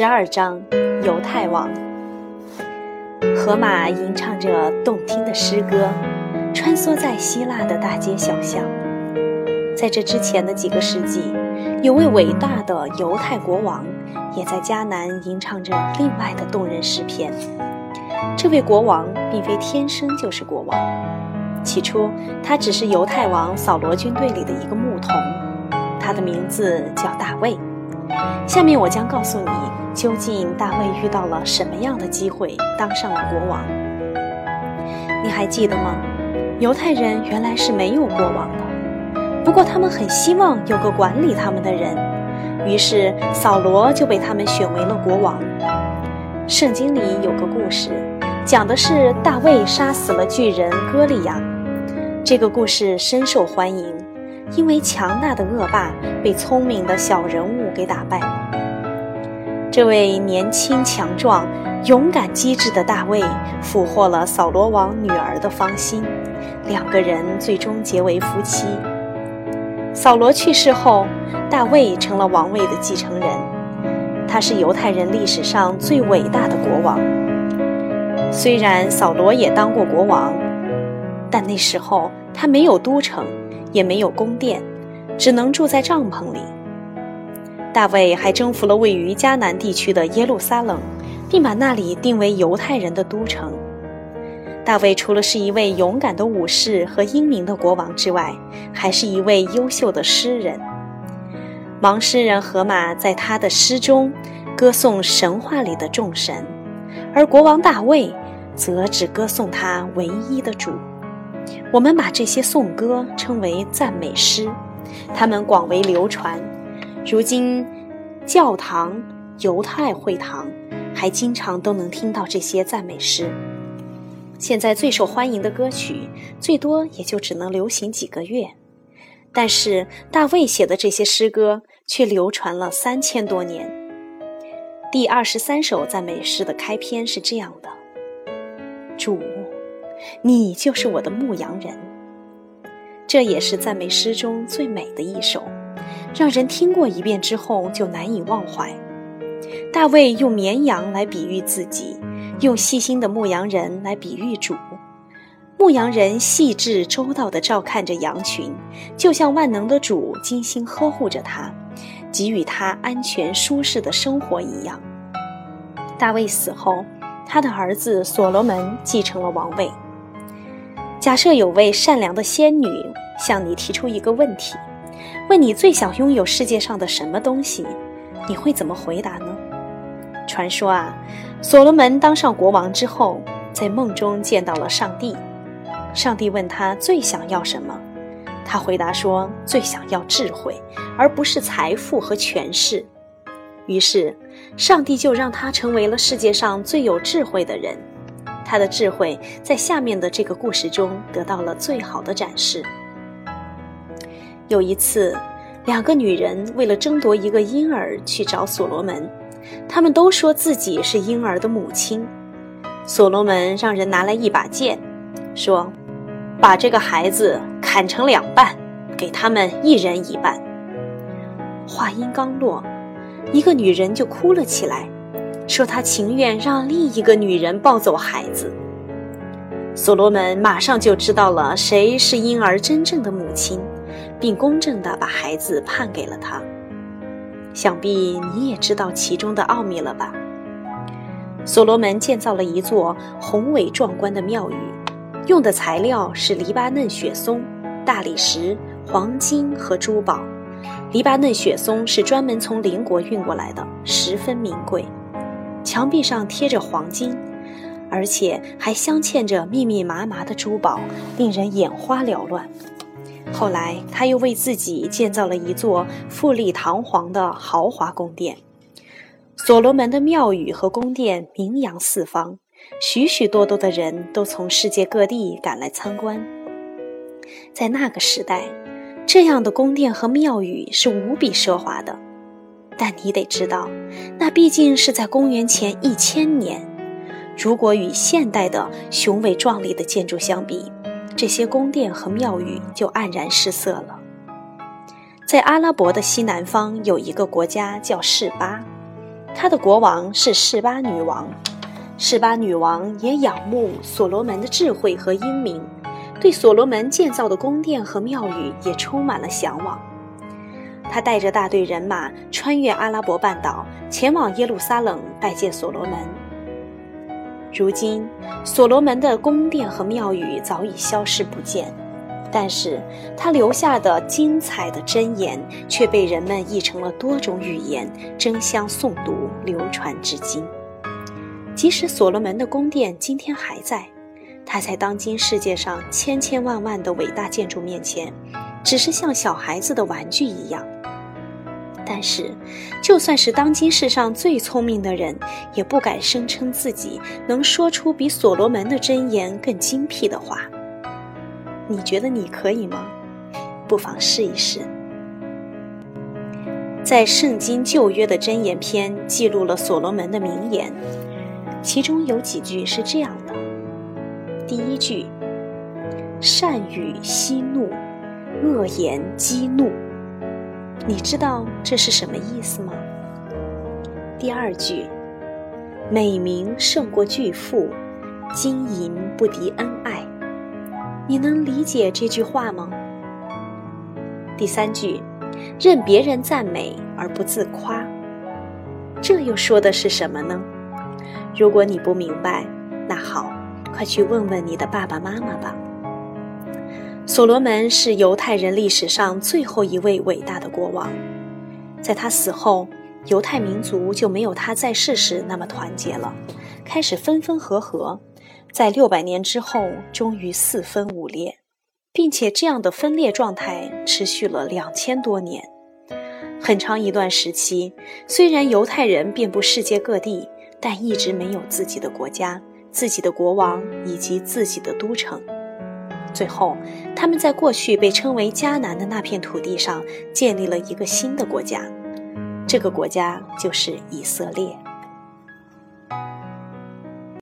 十二章，犹太王。荷马吟唱着动听的诗歌，穿梭在希腊的大街小巷。在这之前的几个世纪，有位伟大的犹太国王，也在迦南吟唱着另外的动人诗篇。这位国王并非天生就是国王，起初他只是犹太王扫罗军队里的一个牧童，他的名字叫大卫。下面我将告诉你，究竟大卫遇到了什么样的机会当上了国王？你还记得吗？犹太人原来是没有国王的，不过他们很希望有个管理他们的人，于是扫罗就被他们选为了国王。圣经里有个故事，讲的是大卫杀死了巨人歌利亚，这个故事深受欢迎。因为强大的恶霸被聪明的小人物给打败了。这位年轻强壮、勇敢机智的大卫俘获了扫罗王女儿的芳心，两个人最终结为夫妻。扫罗去世后，大卫成了王位的继承人。他是犹太人历史上最伟大的国王。虽然扫罗也当过国王，但那时候他没有都城。也没有宫殿，只能住在帐篷里。大卫还征服了位于迦南地区的耶路撒冷，并把那里定为犹太人的都城。大卫除了是一位勇敢的武士和英明的国王之外，还是一位优秀的诗人。盲诗人荷马在他的诗中歌颂神话里的众神，而国王大卫则只歌颂他唯一的主。我们把这些颂歌称为赞美诗，它们广为流传。如今，教堂、犹太会堂还经常都能听到这些赞美诗。现在最受欢迎的歌曲，最多也就只能流行几个月，但是大卫写的这些诗歌却流传了三千多年。第二十三首赞美诗的开篇是这样的：主。你就是我的牧羊人，这也是赞美诗中最美的一首，让人听过一遍之后就难以忘怀。大卫用绵羊来比喻自己，用细心的牧羊人来比喻主。牧羊人细致周到地照看着羊群，就像万能的主精心呵护着他，给予他安全舒适的生活一样。大卫死后，他的儿子所罗门继承了王位。假设有位善良的仙女向你提出一个问题，问你最想拥有世界上的什么东西，你会怎么回答呢？传说啊，所罗门当上国王之后，在梦中见到了上帝，上帝问他最想要什么，他回答说最想要智慧，而不是财富和权势。于是，上帝就让他成为了世界上最有智慧的人。他的智慧在下面的这个故事中得到了最好的展示。有一次，两个女人为了争夺一个婴儿去找所罗门，他们都说自己是婴儿的母亲。所罗门让人拿来一把剑，说：“把这个孩子砍成两半，给他们一人一半。”话音刚落，一个女人就哭了起来。说他情愿让另一个女人抱走孩子。所罗门马上就知道了谁是婴儿真正的母亲，并公正地把孩子判给了他。想必你也知道其中的奥秘了吧？所罗门建造了一座宏伟壮观的庙宇，用的材料是黎巴嫩雪松、大理石、黄金和珠宝。黎巴嫩雪松是专门从邻国运过来的，十分名贵。墙壁上贴着黄金，而且还镶嵌着密密麻麻的珠宝，令人眼花缭乱。后来，他又为自己建造了一座富丽堂皇的豪华宫殿。所罗门的庙宇和宫殿名扬四方，许许多多的人都从世界各地赶来参观。在那个时代，这样的宫殿和庙宇是无比奢华的。但你得知道，那毕竟是在公元前一千年。如果与现代的雄伟壮丽的建筑相比，这些宫殿和庙宇就黯然失色了。在阿拉伯的西南方有一个国家叫示巴，他的国王是示巴女王，示巴女王也仰慕所罗门的智慧和英明，对所罗门建造的宫殿和庙宇也充满了向往。他带着大队人马穿越阿拉伯半岛，前往耶路撒冷拜见所罗门。如今，所罗门的宫殿和庙宇早已消失不见。但是他留下的精彩的箴言却被人们译成了多种语言，争相诵读，流传至今。即使所罗门的宫殿今天还在，他在当今世界上千千万万的伟大建筑面前，只是像小孩子的玩具一样。但是，就算是当今世上最聪明的人，也不敢声称自己能说出比所罗门的箴言更精辟的话。你觉得你可以吗？不妨试一试。在《圣经·旧约》的箴言篇记录了所罗门的名言，其中有几句是这样的：第一句，善语息怒，恶言激怒。你知道这是什么意思吗？第二句，美名胜过巨富，金银不敌恩爱。你能理解这句话吗？第三句，任别人赞美而不自夸，这又说的是什么呢？如果你不明白，那好，快去问问你的爸爸妈妈吧。所罗门是犹太人历史上最后一位伟大的国王，在他死后，犹太民族就没有他在世时那么团结了，开始分分合合。在六百年之后，终于四分五裂，并且这样的分裂状态持续了两千多年。很长一段时期，虽然犹太人遍布世界各地，但一直没有自己的国家、自己的国王以及自己的都城。最后，他们在过去被称为迦南的那片土地上建立了一个新的国家，这个国家就是以色列。